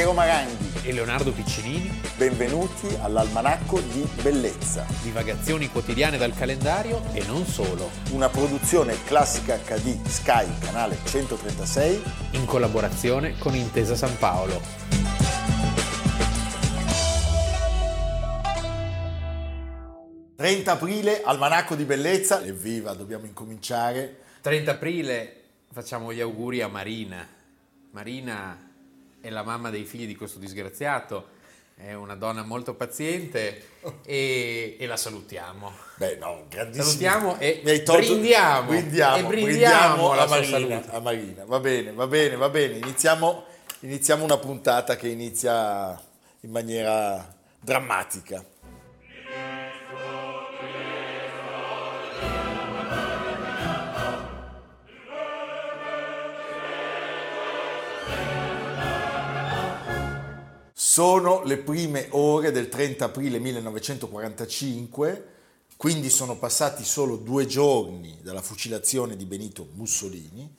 Piero Maranghi e Leonardo Piccinini. Benvenuti all'Almanacco di Bellezza. Divagazioni quotidiane dal calendario e non solo. Una produzione classica HD Sky, canale 136. In collaborazione con Intesa San Paolo. «30 aprile, Almanacco di Bellezza. Evviva, dobbiamo incominciare. 30 aprile facciamo gli auguri a Marina. Marina è la mamma dei figli di questo disgraziato, è una donna molto paziente e, e la salutiamo. Beh, no, grandissimo. Salutiamo e brindiamo, brindiamo, e brindiamo a, Marina, a Marina. Va bene, va bene, va bene. Iniziamo, iniziamo una puntata che inizia in maniera drammatica. Sono le prime ore del 30 aprile 1945, quindi sono passati solo due giorni dalla fucilazione di Benito Mussolini,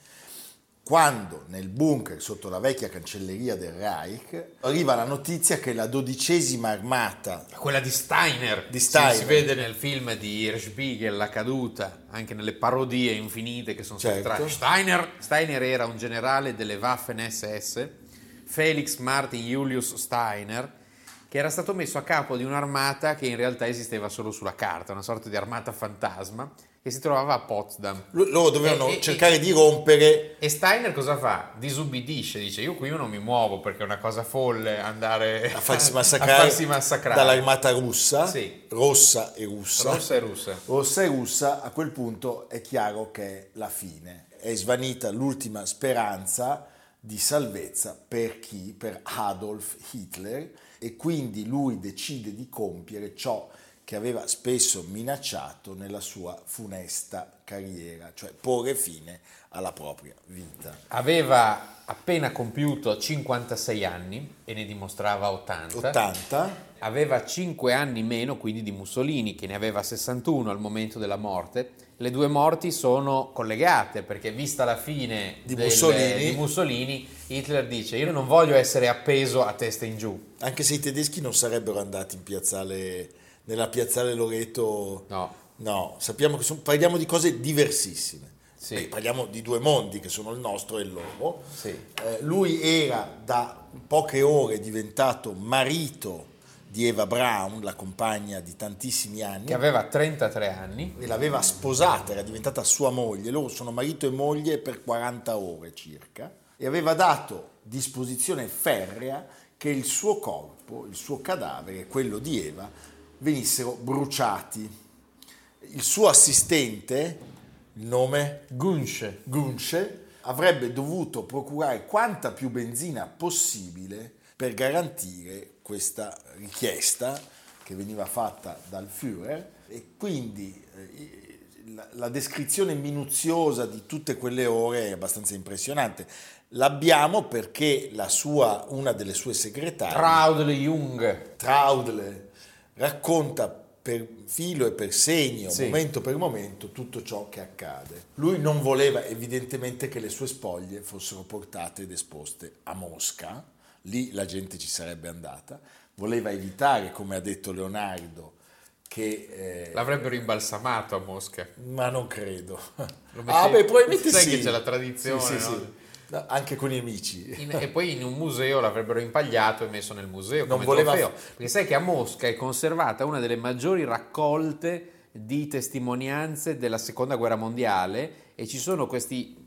quando nel bunker sotto la vecchia cancelleria del Reich arriva la notizia che la dodicesima armata, quella di Steiner, di Steiner. Si, vede nel film di Hirschbiegel, La caduta, anche nelle parodie infinite che sono state certo. Steiner, Steiner era un generale delle Waffen SS Felix Martin Julius Steiner, che era stato messo a capo di un'armata che in realtà esisteva solo sulla carta, una sorta di armata fantasma che si trovava a Potsdam. Loro dovevano e, cercare e, di rompere. E Steiner cosa fa? Disubbidisce, dice io qui non mi muovo perché è una cosa folle andare a farsi massacrare, a farsi massacrare. dall'armata russa, sì. rossa e russa. Rossa e russa. Rossa e russa, a quel punto è chiaro che è la fine. È svanita l'ultima speranza di salvezza per chi? Per Adolf Hitler e quindi lui decide di compiere ciò che aveva spesso minacciato nella sua funesta carriera, cioè porre fine alla propria vita. Aveva appena compiuto 56 anni e ne dimostrava 80. 80. Aveva 5 anni meno quindi di Mussolini, che ne aveva 61 al momento della morte le due morti sono collegate perché vista la fine di, del, Mussolini. di, Mussolini. Hitler dice io non voglio essere appeso a testa in giù. Anche se i tedeschi non sarebbero andati in piazzale, nella piazzale Loreto. No. No, sappiamo che sono, parliamo di cose diversissime. Sì. Beh, parliamo di due mondi che sono il nostro e il loro. Sì. Eh, lui era da poche ore diventato marito di Eva Brown, la compagna di tantissimi anni. Che aveva 33 anni. E l'aveva sposata, era diventata sua moglie. Loro sono marito e moglie per 40 ore circa. E aveva dato disposizione ferrea che il suo corpo, il suo cadavere, quello di Eva, venissero bruciati. Il suo assistente, il nome? Gunsche. Gunsche, avrebbe dovuto procurare quanta più benzina possibile per garantire questa richiesta che veniva fatta dal Führer e quindi eh, la, la, descrizione minuziosa di tutte quelle ore è abbastanza impressionante. L'abbiamo perché la sua, una delle sue segretarie, Traudle Jung, Traudle, racconta per filo e per segno, sì. momento per momento, tutto ciò che accade. Lui non voleva evidentemente che le sue spoglie fossero portate ed esposte a Mosca, lì la gente ci sarebbe andata, voleva evitare, come ha detto Leonardo, che... Eh, L'avrebbero imbalsamato a Mosca. Ma non credo. ah beh, probabilmente sai sì. che c'è la tradizione, sì, sì, no? sì. No, anche con i amici. In, e poi in un museo l'avrebbero impagliato e messo nel museo non voleva... trofeo. Perché sai che a Mosca è conservata una delle maggiori raccolte di testimonianze della seconda guerra mondiale e ci sono questi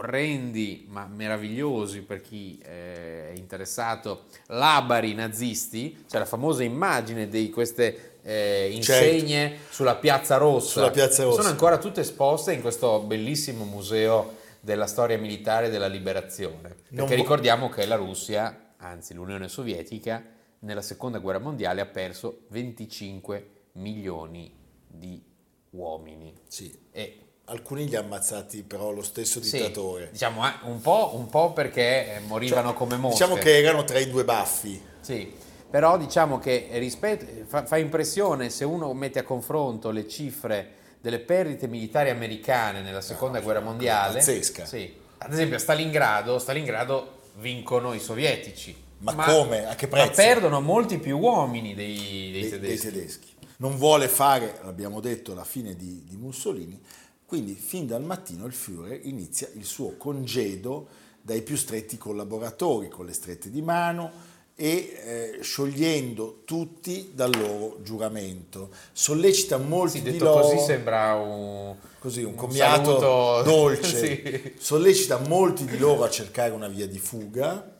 orrendi ma meravigliosi per chi eh, è interessato, labari nazisti, cioè la famosa immagine di queste eh, insegne certo. sulla Piazza Rossa. Sulla Piazza Rossa. Sono ancora tutte esposte in questo bellissimo museo della storia militare della liberazione. Perché non ricordiamo che la Russia, anzi l'Unione Sovietica, nella seconda guerra mondiale ha perso 25 milioni di uomini. Sì. E Alcuni li ha ammazzati però lo stesso dittatore. Sì, diciamo un po', un po', perché morivano cioè, come mosche. Diciamo che erano tra i due baffi. Sì, però diciamo che rispetto, fa, fa impressione se uno mette a confronto le cifre delle perdite militari americane nella seconda no, guerra mondiale. Pazzesca. Sì. Ad esempio a Stalingrado, Stalingrado vincono i sovietici Ma, come? A che prezzo? Ma perdono molti più uomini dei, dei dei, tedeschi. dei tedeschi. Non vuole fare, l'abbiamo detto, la fine di, di Mussolini, quindi fin dal mattino il Führer inizia il suo congedo dai più stretti collaboratori, con le strette di mano e eh, sciogliendo tutti dal loro giuramento. Sollecita molti Sì, di loro... così sembra un, Così, un un commiato saluto- dolce. Sì. Sollecita molti di loro a cercare una via di fuga.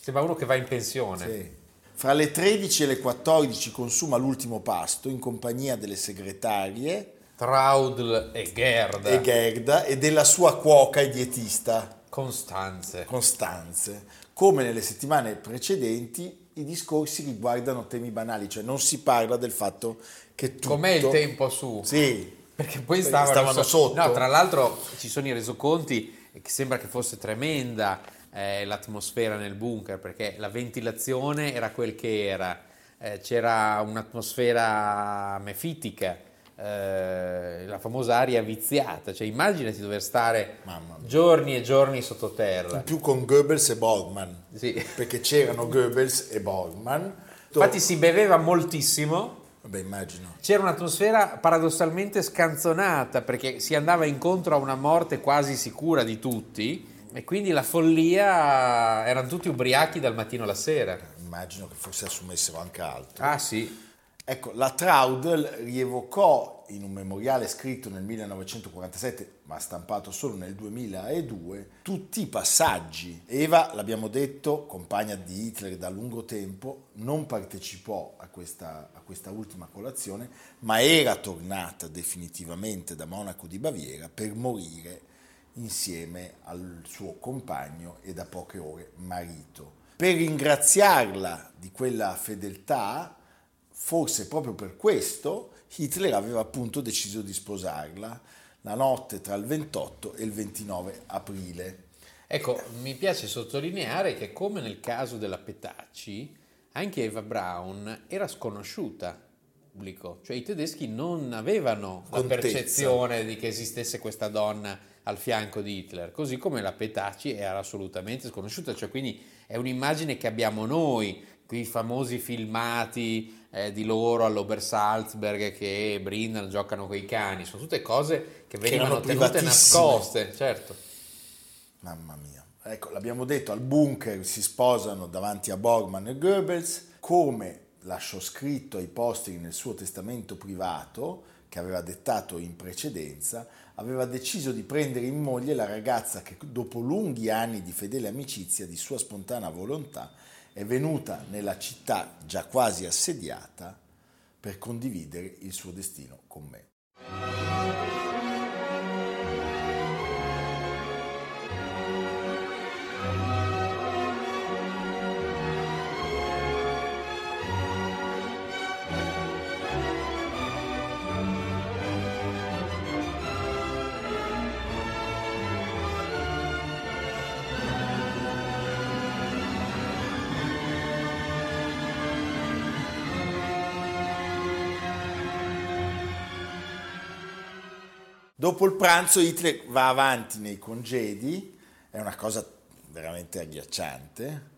Sembra uno che va in pensione. Sì. Fra le 13 e le 14 consuma l'ultimo pasto in compagnia delle segretarie Traudl e Gerda. e Gerda e della sua cuoca e dietista Costanze. Costanze. Come nelle settimane precedenti, i discorsi riguardano temi banali, cioè non si parla del fatto che tutto... Com'è il tempo su? Sì, Perché poi Perché stavano, stavano sotto. No, tra l'altro ci sono i resoconti che sembra che fosse tremenda eh, l'atmosfera nel bunker, perché la ventilazione era quel che era, eh, c'era un'atmosfera mefitica, eh, la famosa aria viziata, cioè immaginati dover stare giorni e giorni sottoterra. in più con Goebbels e Borgman, Sì. perché c'erano Goebbels e Borgman. Infatti si beveva moltissimo, Vabbè, immagino. C'era un'atmosfera paradossalmente scanzonata perché si andava incontro a una morte quasi sicura di tutti e quindi la follia erano tutti ubriachi dal mattino alla sera. Immagino che forse assumessero anche altro. Ah sì, Ecco, la Traudel rievocò in un memoriale scritto nel 1947, ma stampato solo nel 2002, tutti i passaggi. Eva, l'abbiamo detto, compagna di Hitler da lungo tempo, non partecipò a questa, a questa ultima colazione, ma era tornata definitivamente da Monaco di Baviera per morire insieme al suo compagno e da poche ore marito. Per ringraziarla di quella fedeltà, forse proprio per questo, Hitler aveva appunto deciso di sposarla la notte tra il 28 e il 29 aprile. ecco, mi piace sottolineare che come nel caso della Petacci, anche Eva Braun era sconosciuta pubblico, cioè i tedeschi non avevano la Contezza. percezione di che esistesse questa donna al fianco di Hitler, così come la Petacci era assolutamente sconosciuta, cioè quindi è un'immagine che abbiamo noi, quei famosi filmati eh, di loro all'Obersalzberg che brindano, giocano coi cani, sono tutte cose che venivano erano tenute nascoste, certo. Mamma mia. Ecco, l'abbiamo detto, al bunker si sposano davanti a Borgman e Goebbels, come lasciò scritto ai posteri nel suo testamento privato, che aveva dettato in precedenza, aveva deciso di prendere in moglie la ragazza che dopo lunghi anni di fedele amicizia, di sua spontanea volontà, è venuta nella città già quasi assediata per condividere il suo destino con me. Dopo il pranzo Hitler va avanti nei congedi, è una cosa veramente agghiacciante.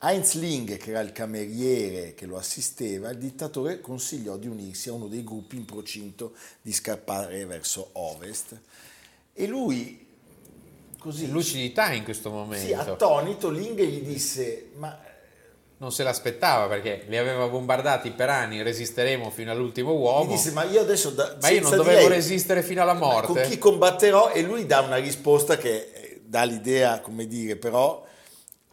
Heinz Ling, che era il cameriere che lo assisteva, il dittatore consigliò di unirsi a uno dei gruppi in procinto di scappare verso ovest. E lui, così, Lucidità in questo sì, momento. attonito, Ling gli disse, ma non se l'aspettava perché li aveva bombardati per anni, resisteremo fino all'ultimo uomo. gli disse, ma io adesso... Da, ma io non dovevo lei- resistere fino alla morte. con chi combatterò e lui dà una risposta che eh, dà l'idea, come dire, però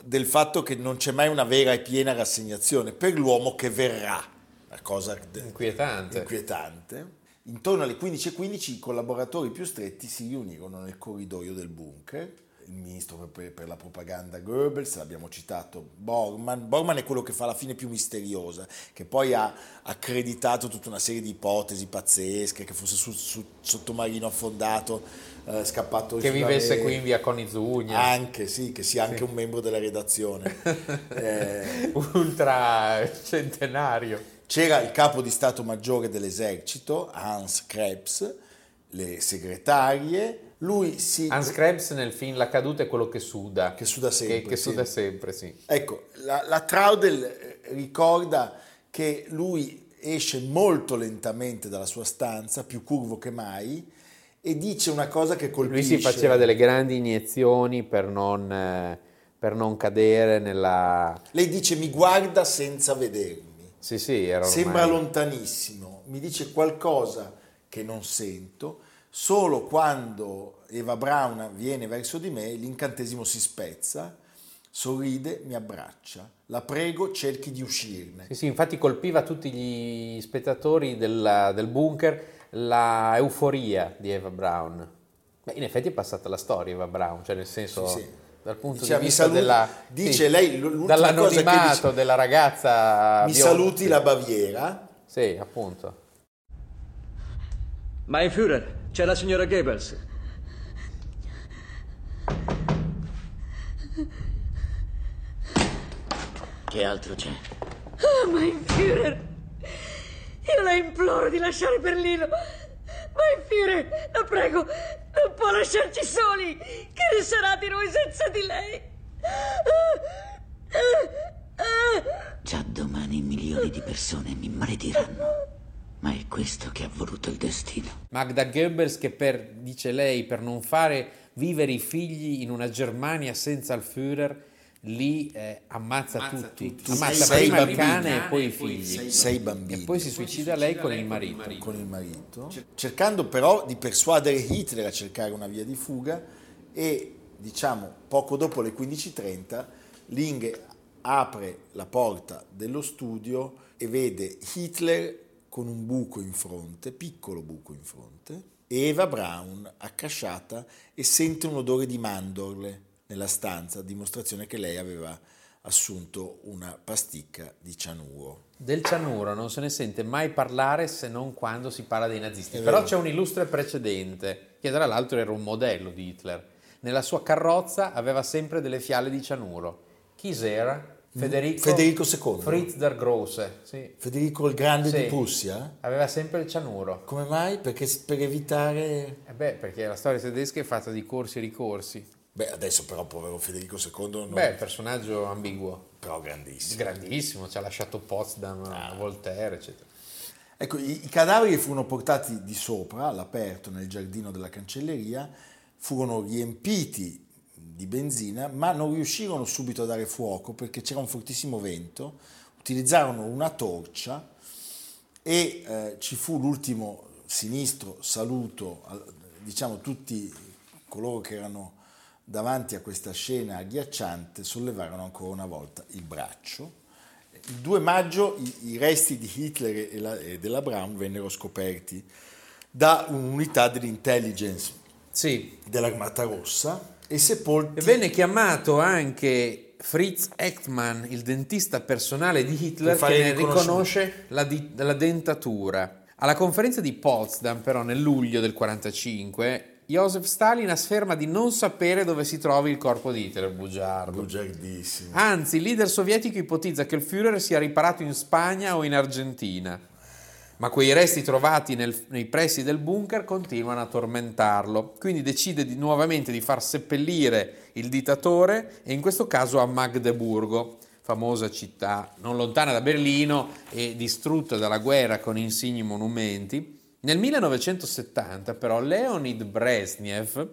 del fatto che non c'è mai una vera e piena rassegnazione per l'uomo che verrà, una cosa Inquietante. inquietante. Intorno alle 15.15 i collaboratori più stretti si riunirono nel corridoio del bunker. Il ministro per, per la propaganda Goebbels, l'abbiamo citato, Bormann. Bormann è quello che fa la fine più misteriosa, che poi ha accreditato tutta una serie di ipotesi pazzesche, che fosse su, su- sottomarino affondato, eh, scappato Che vivesse qui in via Conizugna, Anche, sì, che sia anche un membro della redazione. Eh, ultra centenario. C'era il capo di Stato Maggiore dell'esercito, Hans Krebs, le segretarie, lui si... Hans Krebs nel film La caduta è quello che suda. Che suda sempre, Che, che sì. suda sempre, sì. Ecco, la, la Traudel eh, ricorda che lui esce molto lentamente dalla sua stanza, più curvo che mai, e dice una cosa che Lui colpisce. si faceva delle grandi iniezioni per non, eh, per non cadere nella... Lei dice mi guarda senza vedermi. Sì, sì, era ormai... Sembra lontanissimo, mi dice qualcosa che non sento, solo quando Eva Braun viene verso di me l'incantesimo si spezza, sorride, mi abbraccia, la prego cerchi di uscirne. Sì, sì, infatti colpiva tutti gli spettatori della- del bunker la euforia di Eva Braun. Beh, in effetti è passata la storia Eva Braun, cioè nel senso Sì, sì. dal punto Diceva, di vista saluti- della dice sì, lei, dall'anonimato dice- della ragazza Mi bionda. saluti la Baviera, Sì, appunto. Mein Führer, c'è la signora Goebbels. Che altro c'è? Oh, mein Führer! Io la imploro di lasciare Berlino! Mein Führer, la prego, non può lasciarci soli! Che ne sarà di noi senza di lei? Già domani milioni di persone mi malediranno. Ma è questo che ha voluto il destino. Magda Goebbels che per, dice lei, per non fare vivere i figli in una Germania senza il Führer, lì eh, ammazza, tutti. Ammazza Sei prima il bambini. cane e poi i figli. sei bambini. E poi si suicida lei con il marito. con il marito, cercando però di persuadere Hitler a cercare una via di fuga e diciamo poco dopo le 15.30 Ling apre la porta dello studio e vede Hitler con un buco in fronte, piccolo buco in fronte, Eva Braun accasciata e sente un odore di mandorle nella stanza, dimostrazione che lei aveva assunto una pasticca di cianuro. Del cianuro non se ne sente mai parlare se non quando si parla dei nazisti. È Però vero. c'è un illustre precedente, che tra l'altro era un modello di Hitler. Nella sua carrozza aveva sempre delle fiale di cianuro. Chi era? Federico, Federico II. Fritz der Grosse. Sì. Federico il Grande Sì. di Prussia? Aveva sempre il cianuro. Come mai? Perché per evitare... Eh beh, perché la storia tedesca è fatta di corsi e ricorsi. Beh, adesso però povero Federico II non... Beh, personaggio ambiguo. però grandissimo. Grandissimo, ci ha lasciato Potsdam, Voltaire, eccetera. Ecco, i, i cadaveri furono portati di sopra, all'aperto, nel giardino della cancelleria, furono riempiti di benzina, ma non riuscirono subito a dare fuoco perché c'era un fortissimo vento, utilizzarono una torcia e eh, ci fu l'ultimo sinistro saluto, al- diciamo tutti coloro che erano davanti a questa scena agghiacciante sollevarono ancora una volta il braccio. Il 2 maggio i, i resti di Hitler e, la- e della Brown vennero scoperti da un'unità dell'intelligence Sì, dell'Armata Rossa e sepolti E venne chiamato anche Fritz Echtmann, il dentista personale di Hitler, che ne riconosce la, di- la dentatura. Alla conferenza di Potsdam, però, nel luglio del 1945, Joseph Stalin afferma di non sapere dove si trovi il corpo di Hitler, bugiardo. bugiardissimi. Anzi, il leader sovietico ipotizza che il Führer sia riparato in Spagna o in Argentina. Ma quei resti trovati nel- nei pressi del bunker continuano a tormentarlo. Quindi decide di- nuovamente di far seppellire il dittatore e in questo caso a Magdeburgo, famosa città non lontana da Berlino e distrutta dalla guerra con insigni monumenti. Nel 1970 però Leonid Brezhnev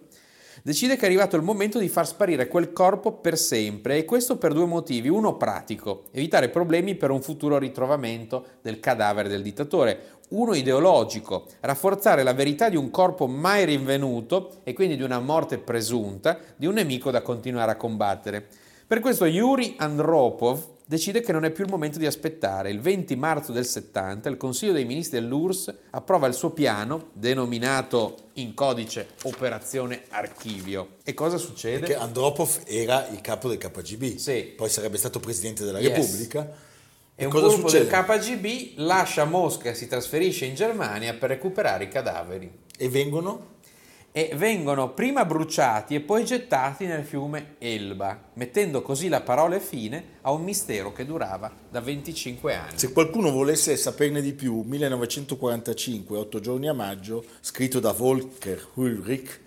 decide che è arrivato il momento di far sparire quel corpo per sempre e questo per due motivi. Uno pratico, evitare problemi per un futuro ritrovamento del cadavere del dittatore. Uno ideologico, rafforzare la verità di un corpo mai rinvenuto e quindi di una morte presunta di un nemico da continuare a combattere. Per questo Yuri Andropov decide che non è più il momento di aspettare. Il 20 marzo del 70 il Consiglio dei Ministri dell'URSS approva il suo piano, denominato in codice Operazione Archivio. E cosa succede? Perché Andropov era il capo del KGB, Sì. poi sarebbe stato presidente della Yes. Repubblica. E un cosa gruppo succede? del KGB lascia Mosca e si trasferisce in Germania per recuperare i cadaveri. E vengono E vengono prima bruciati e poi gettati nel fiume Elba, mettendo così la parola fine a un mistero che durava da 25 anni. Se qualcuno volesse saperne di più, 1945, 8 giorni a maggio, scritto da Volker Ulrich,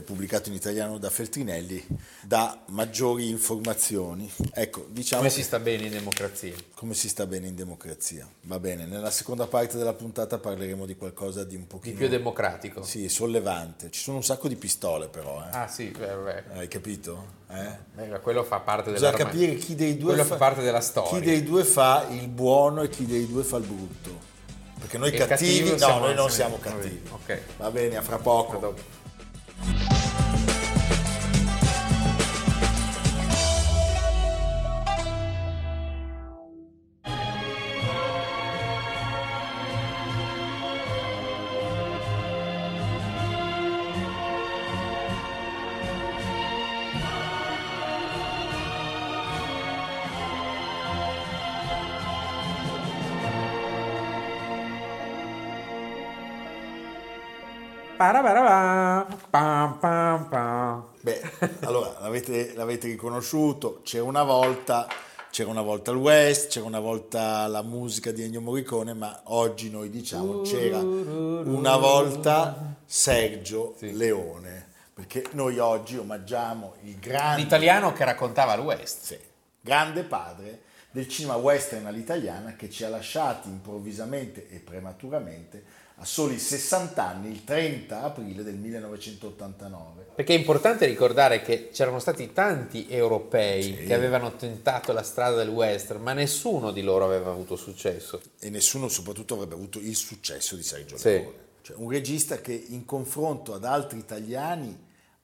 pubblicato in italiano da Feltrinelli, dà maggiori informazioni. Ecco, diciamo Come si sta bene in democrazia? come si sta bene in democrazia. Va bene, nella seconda parte della puntata parleremo di qualcosa di un Di pochino più democratico? sì, sollevante. Ci sono un sacco di pistole però, eh. Ah sì, beh, beh. hai capito? Eh? Beh, quello fa parte Bisogna della capire chi dei due fa, fa parte della storia. Chi dei due fa il buono e chi dei due fa il brutto. Perché noi cattivi, cattivo no, noi non siamo- siamo va bene, cattivi. ok. Va bene, a fra poco. Pam, pam, pam. Beh, allora l'avete, l'avete riconosciuto, c'era una volta, c'era una volta il West, c'era una volta la musica di Ennio Morricone, ma oggi noi diciamo c'era una volta Sergio Leone, perché noi oggi omaggiamo il grande, L'italiano che raccontava il West. sì, grande padre del cinema western all'italiana che ci ha lasciati improvvisamente e prematuramente a soli 60 anni il 30 aprile del 1989. Perché è importante ricordare che c'erano stati tanti europei che avevano tentato la strada del western, ma nessuno di loro aveva avuto successo. e nessuno soprattutto avrebbe avuto il successo di Sergio Sì. Leone. Cioè, un regista che in confronto ad altri italiani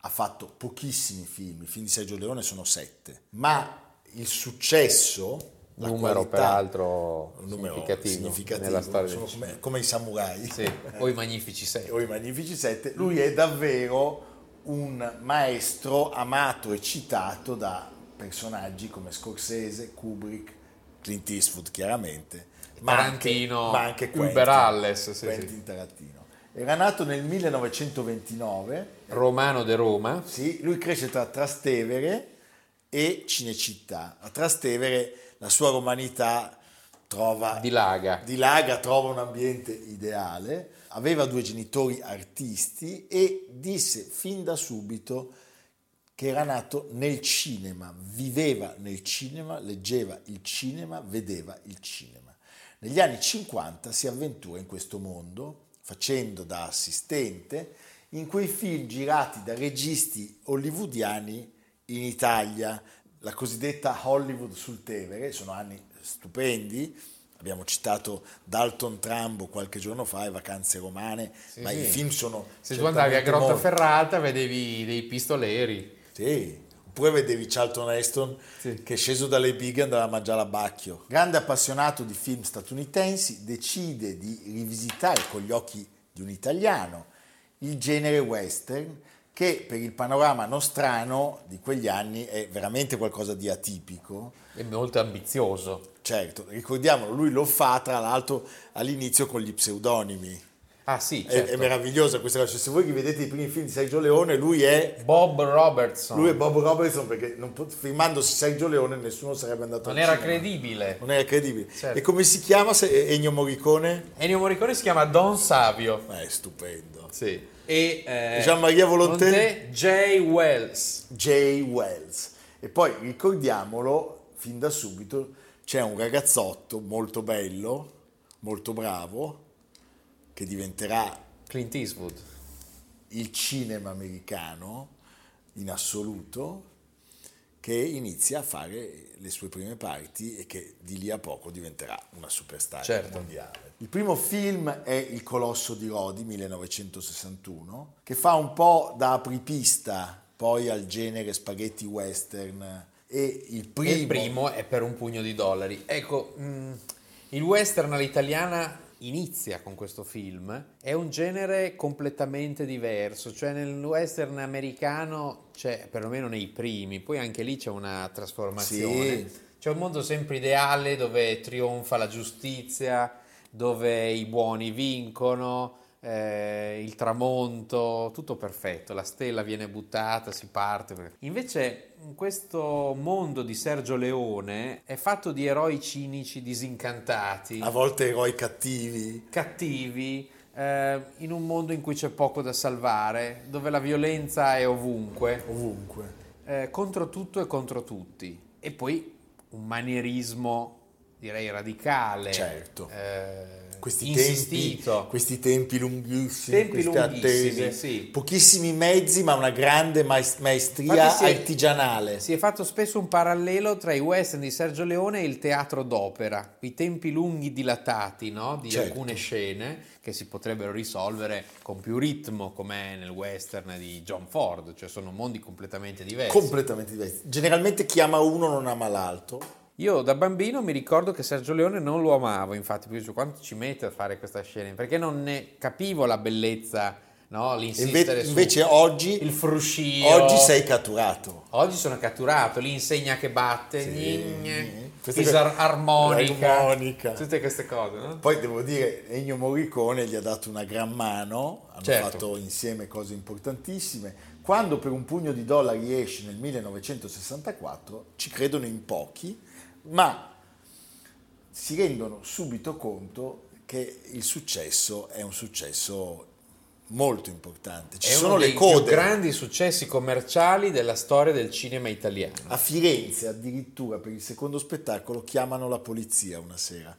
ha fatto pochissimi film, i film di Sergio Leone sono sette, ma il successo, la Numero qualità, peraltro numero significativo, significativo, nella storia sono come, come i samurai Sì, o i Magnifici Sei. o i Magnifici Sette, lui è davvero un maestro amato e citato da personaggi come Scorsese, Kubrick, Clint Eastwood chiaramente, ma Tarantino, anche, ma anche Quentin, Uberalles, sì, Quentin. Tarantino. Era nato nel 1929, Romano de Roma, sì, lui cresce tra Trastevere e Cinecittà. A Trastevere la sua romanità trova dilaga. dilaga, trova un ambiente ideale, aveva due genitori artisti e disse fin da subito che era nato nel cinema, viveva nel cinema, leggeva il cinema, vedeva il cinema. Negli anni 50 si avventura in questo mondo facendo da assistente in quei film girati da registi hollywoodiani in Italia, la cosiddetta Hollywood sul Tevere, sono anni stupendi, abbiamo citato Dalton Trambo qualche giorno fa, e Vacanze Romane, ma i film sono... Se tu andavi a. Grottaferrata vedevi dei pistoleri. Sì, oppure vedevi Charlton Heston Sì. che sceso dalle bighe andava a mangiare a Bacchio. Grande appassionato di film statunitensi, decide di rivisitare con gli occhi di un italiano il genere western che per il panorama nostrano di quegli anni è veramente qualcosa di atipico. È molto ambizioso. Certo, ricordiamolo, lui lo fa tra l'altro all'inizio con gli pseudonimi. Ah sì, È- certo. È, meravigliosa questa cosa. Se voi rivedete i primi film di Sergio Leone, lui è Bob Robertson. Lui è Bob Robertson perché non filmandosi Sergio Leone nessuno sarebbe andato non al era cinema. credibile. Non era credibile. Certo. E come si chiama Ennio Morricone? Ennio Morricone si chiama Don Savio. Ma è stupendo. Sì. E eh, Jean-Maria Volonté? Volonté, J. Wells. J. Wells. E poi ricordiamolo, fin da subito, c'è un ragazzotto molto bello, molto bravo, che diventerà Clint Eastwood. il cinema americano in assoluto che inizia a fare le sue prime parti e che di lì a poco diventerà una superstar Certo. mondiale. Il primo film è Il Colosso di Rodi 1961 che fa un po' da apripista poi al genere spaghetti western e il primo, il primo è per un pugno di dollari. Ecco, mh, il western all'italiana inizia con questo film, è un genere completamente diverso, cioè nel western americano c'è, perlomeno nei primi, poi anche lì c'è una trasformazione. Sì. C'è un mondo sempre ideale dove trionfa la giustizia, dove i buoni vincono, eh, il tramonto, tutto perfetto, la stella viene buttata, si parte. Invece in questo mondo di Sergio Leone è fatto di eroi cinici, disincantati, a volte eroi cattivi cattivi, eh, in un mondo in cui c'è poco da salvare, dove la violenza è ovunque, Ovunque. eh, contro tutto e contro tutti. E poi un manierismo, direi, radicale. Certo. eh, Questi insistito. tempi, questi tempi lunghissimi, Tempi queste lunghissimi, attese, sì. pochissimi mezzi ma una grande maest- maestria si è- artigianale. Si è fatto spesso un parallelo tra i western di Sergio Leone e il teatro d'opera, i tempi lunghi dilatati no? di Certo. alcune scene che si potrebbero risolvere con più ritmo, come nel western di John Ford, cioè sono mondi completamente diversi. completamente diversi. Generalmente chi ama uno non ama l'altro. Io da bambino mi ricordo che Sergio Leone non lo amavo, infatti, perché dicevo, quanto ci mette a fare questa scena, perché non ne capivo la bellezza, no? L'insistere Invece, su oggi, il fruscio. oggi sei catturato. Oggi sono catturato, l'insegna che batte, Sì. gnigne, fisar- armonica, l'armonica. tutte queste cose, no? Poi devo dire, Ennio Morricone gli ha dato una gran mano, hanno Certo. fatto insieme cose importantissime. Quando per un pugno di dollari esce nel 1964, ci credono in pochi, ma si rendono subito conto che il successo è un successo molto importante. Ci È sono uno le code. più grandi successi commerciali della storia del cinema italiano. A Firenze addirittura per il secondo spettacolo chiamano la polizia una sera,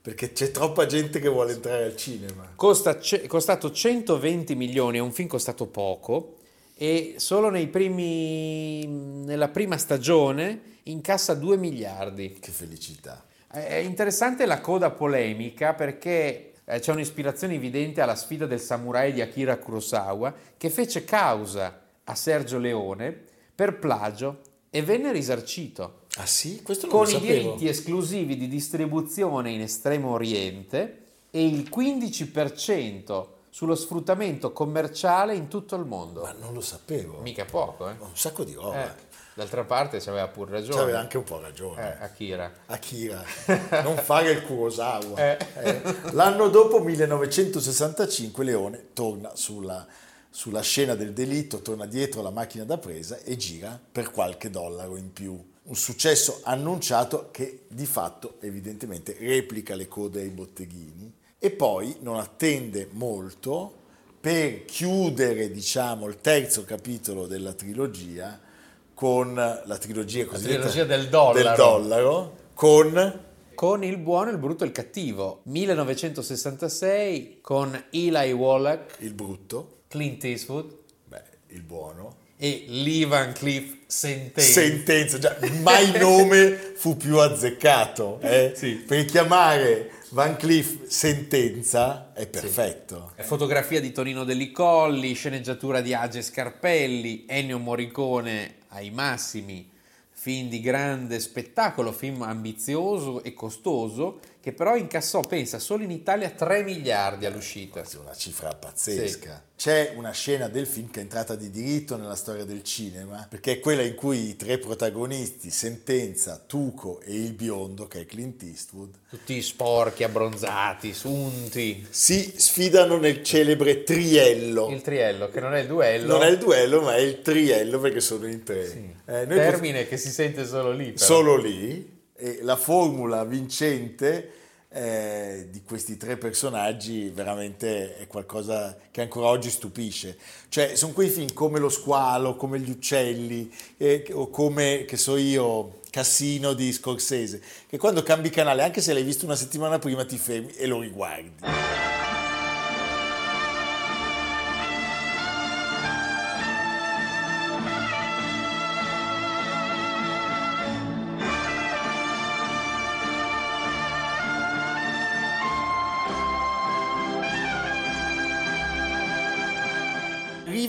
perché c'è troppa gente che vuole entrare al cinema. Costa, è costato 120 milioni, è un film costato poco e solo nei primi, nella prima stagione incassa 2 miliardi. Che felicità. È interessante la coda polemica perché eh, c'è un'ispirazione evidente alla sfida del samurai di Akira Kurosawa che fece causa a Sergio Leone per plagio e venne risarcito Ah sì? Questo non con i diritti esclusivi di distribuzione in Estremo Oriente e il 15% sullo sfruttamento commerciale in tutto il mondo. Ma non lo sapevo. Mica poco, eh? Un sacco di roba. Eh, D'altra parte ci aveva pur ragione. C'aveva anche un po' ragione. Eh, Akira. Akira, non fare il Kurosawa. Eh. Eh. L'anno dopo, 1965, Leone torna sulla, sulla scena del delitto, torna dietro la macchina da presa e gira per qualche dollaro in più. Un successo annunciato che di fatto evidentemente replica le code ai botteghini e poi non attende molto per chiudere diciamo il terzo capitolo della trilogia con la trilogia cosiddetta trilogia del dollaro. del dollaro, con Con Il buono, il brutto e il cattivo. 1966 con Eli Wallach, il brutto, Clint Eastwood beh, il buono, e Lee Van Cleef Sentenza. sentenza, già mai nome fu più azzeccato, eh? Sì. per chiamare Van Cleef sentenza è perfetto. Fotografia di Tonino Dellicolli, sceneggiatura di Age Scarpelli, Ennio Morricone ai massimi, film di grande spettacolo, film ambizioso e costoso, che però incassò, pensa, solo in Italia 3 miliardi all'uscita. È una cifra pazzesca. C'è una scena del film che è entrata di diritto nella storia del cinema, perché è quella in cui i tre protagonisti, Sentenza, Tuco e il biondo, che è Clint Eastwood, Tutti sporchi, abbronzati, sunti. si sfidano nel celebre triello. Il triello, che non è il duello. Non è il duello, ma è il triello perché sono in tre. Eh, noi termine che si sente solo lì. però. solo lì e la formula vincente eh, di questi tre personaggi veramente è qualcosa che ancora oggi stupisce. Cioè sono quei film come Lo squalo come Gli uccelli eh, o come che so io Cassino di Scorsese che quando cambi canale anche se l'hai visto una settimana prima ti fermi e lo riguardi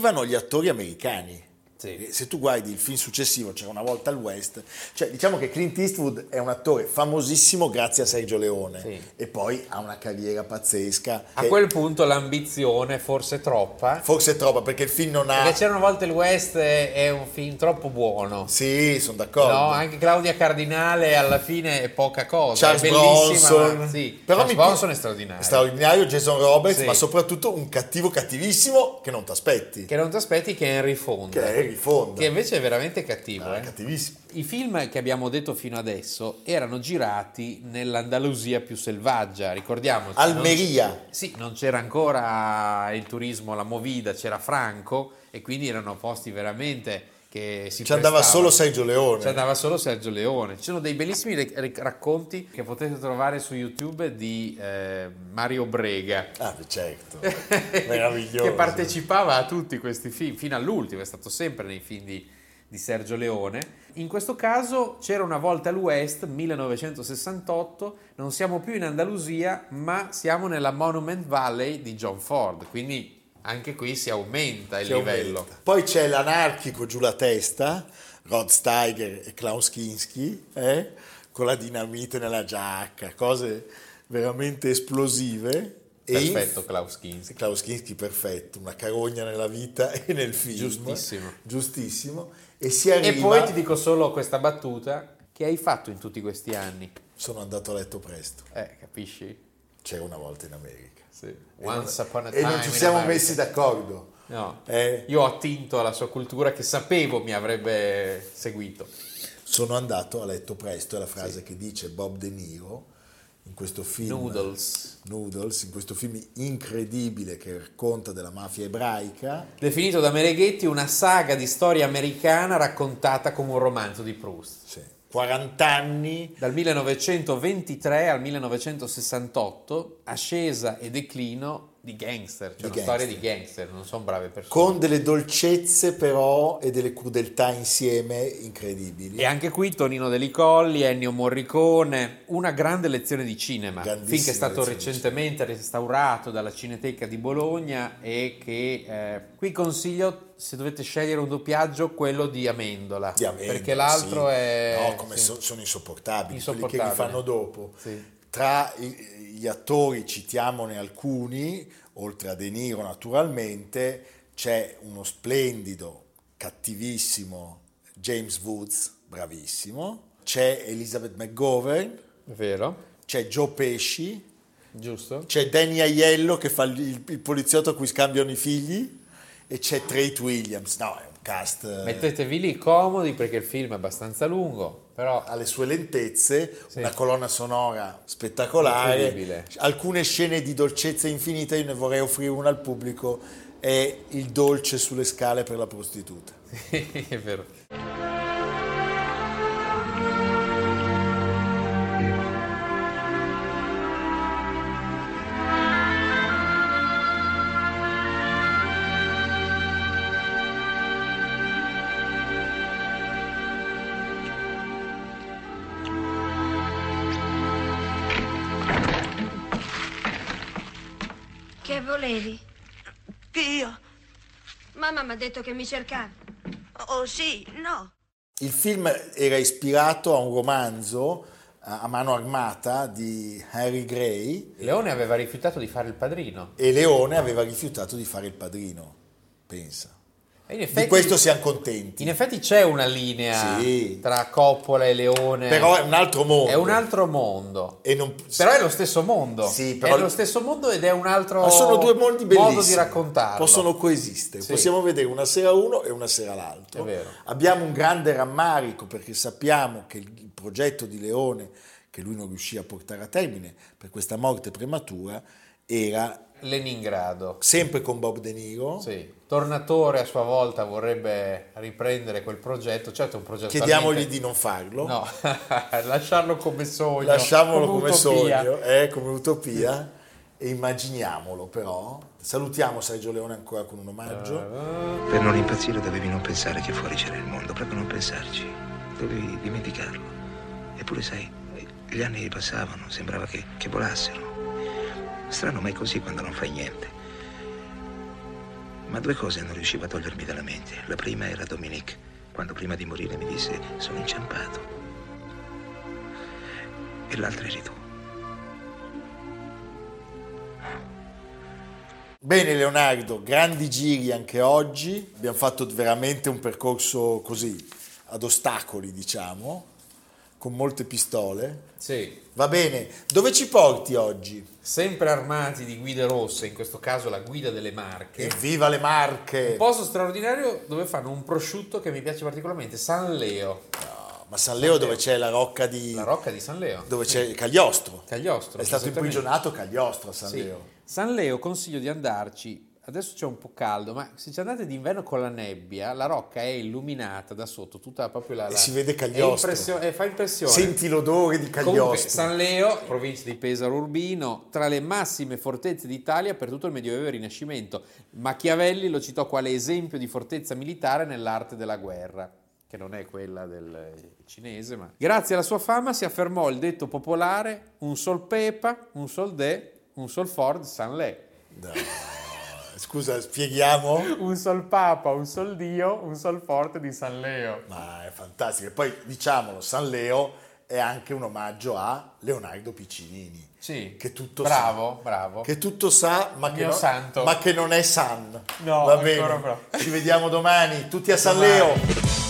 arrivano gli attori americani. Sì. Se tu guardi il film successivo, c'era una volta al West, cioè diciamo che Clint Eastwood è un attore famosissimo grazie a Sergio Leone Sì. e poi ha una carriera pazzesca. A quel punto l'ambizione, forse troppa, Forse è troppa perché il film non ha... perché c'era una volta il West è un film troppo buono. Sì, sono d'accordo. No, anche Claudia Cardinale alla fine è poca cosa. Charles è bellissima, Bronson, sì. Però Charles mi Bronson è straordinario. straordinario, Jason Roberts, Sì. ma soprattutto un cattivo cattivissimo che non ti aspetti. Che non ti aspetti che è Henry Fonda. Che è Henry Henry Fonda. che invece è veramente cattivo. Ah, eh. cattivissimo. I film che abbiamo detto fino adesso erano girati nell'Andalusia più selvaggia, ricordiamoci. non- Almeria. sì, non c'era ancora il turismo, la movida, c'era Franco e quindi erano posti veramente che si Ci andava prestavano. solo Sergio Leone. Ci andava solo Sergio Leone. Ci sono dei bellissimi re- racconti che potete trovare su YouTube di eh, Mario Brega. Ah, certo. Meraviglioso. che partecipava a tutti questi film, fino all'ultimo, è stato sempre nei film di, di Sergio Leone. In questo caso c'era una volta all'West, 1968, non siamo più in Andalusia, ma siamo nella Monument Valley di John Ford, quindi anche qui si aumenta il Si livello. aumenta. Poi c'è l'anarchico giù la testa, Rod Steiger e Klaus Kinski, eh, con la dinamite nella giacca, cose veramente esplosive. Perfetto Klaus Kinski. Klaus Kinski perfetto, una carogna nella vita e nel film. Giustissimo. Giustissimo. E. E poi ti dico solo questa battuta, che hai fatto in tutti questi anni? Sono andato a letto presto, Eh, capisci? c'era una volta in America. Sì. Once upon a E time non ci siamo messi d'accordo. No, Eh. io ho attinto alla sua cultura che sapevo mi avrebbe seguito. Sono andato a letto presto, è la frase che dice Bob De Niro in questo film. Noodles. Noodles, in questo film incredibile che racconta della mafia ebraica. Definito da Mereghetti una saga di storia americana raccontata come un romanzo di Proust. Sì. 40 anni. Dal 1923 al 1968, ascesa e declino di gangster, cioè Di una storia gangster. di gangster, non sono brave persone. con delle dolcezze però e delle crudeltà insieme incredibili. E anche qui Tonino Delicolli, Ennio Morricone, una grande lezione di cinema, film che è stato recentemente restaurato dalla Cineteca di Bologna e che eh, qui consiglio, se dovete scegliere un doppiaggio, quello di Amendola, Di Amendola, perché l'altro sì. è... No, come sì. so- sono insopportabili, Insopportabili. quelli che li fanno dopo. Sì. Tra gli attori citiamone alcuni, oltre a De Niro naturalmente, c'è uno splendido, cattivissimo James Woods, bravissimo, c'è Elizabeth McGovern, vero, c'è Joe Pesci, giusto? c'è Danny Aiello che fa il, il poliziotto a cui scambiano i figli. E c'è Trate Williams. No, è cast... eh, Mettetevi lì comodi perché il film è abbastanza lungo, però alle sue lentezze, Sì. una colonna sonora spettacolare, alcune scene di dolcezza infinita, io ne vorrei offrire una al pubblico, è il dolce sulle scale per la prostituta. è vero. Detto che mi cercavi. Oh sì, no. Il film era ispirato a un romanzo a a mano armata di Harry Gray Leone aveva rifiutato di fare il padrino. e Leone aveva rifiutato di fare il padrino, pensa. E in Di effetti, questo siamo contenti. in effetti c'è una linea Sì. tra Coppola e Leone. Però è un altro mondo. È un altro mondo. E non- Però è lo stesso mondo. Sì, però- È lo stesso mondo ed è un altro Ma sono due mondi bellissimi. modo di raccontarlo. Possono coesistere. Sì. Possiamo vedere una sera uno e una sera l'altro. È vero. Abbiamo un grande rammarico perché sappiamo che il progetto di Leone, che lui non riuscì a portare a termine per questa morte prematura, era Leningrado. sempre con Bob De Niro. Sì. Tornatore a sua volta vorrebbe riprendere quel progetto. Certo, è un progetto Chiediamogli talmente- di non farlo. No, lasciarlo come sogno. Lasciamolo come, utopia. sogno, eh, come utopia. E immaginiamolo però. Salutiamo Sergio Leone ancora con un omaggio. Per non impazzire dovevi non pensare che fuori c'era il mondo, proprio non pensarci. Dovevi dimenticarlo. Eppure sai, gli anni passavano, sembrava che, che volassero. Strano, ma è così quando non fai niente. Ma due cose non riuscivo a togliermi dalla mente. La prima era Dominique, quando prima di morire mi disse sono inciampato. E l'altra eri tu. Bene Leonardo, grandi giri anche oggi, abbiamo fatto veramente un percorso così, ad ostacoli diciamo, con molte pistole. Sì. Va bene, dove ci porti oggi? Sempre armati di guide rosse, in questo caso la guida delle Marche. Evviva le Marche! Un posto straordinario dove fanno un prosciutto che mi piace particolarmente, San Leo. Ma San Leo dove c'è la rocca di... La rocca di San Leo. dove c'è Cagliostro. Cagliostro. È stato imprigionato Cagliostro a San Sì. Leo. San Leo consiglio di andarci. Adesso c'è un po' caldo, ma se ci andate d'inverno con la nebbia, la rocca è illuminata da sotto, tutta proprio la. E la- si vede Cagliostro. impressio- eh, fa impressione. Senti l'odore di Comunque, Cagliostro. San Leo, provincia di Pesaro Urbino, tra le massime fortezze d'Italia per tutto il Medioevo e il Rinascimento. Machiavelli lo citò quale esempio di fortezza militare nell'arte della guerra, che non è quella del cinese, ma grazie alla sua fama si affermò il detto popolare un sol pepa, un sol de, un sol Ford, San Le. No. Scusa, spieghiamo? Un sol papa, un sol dio, un sol forte di San Leo. Ma è fantastico. E poi diciamolo, San Leo è anche un omaggio a Leonardo Piccinini. Sì, Che tutto bravo, sa. bravo. Che tutto sa, ma che, non, santo. ma che non è San. No, Va bene. Ci vediamo domani, tutti a San Domani. Leo.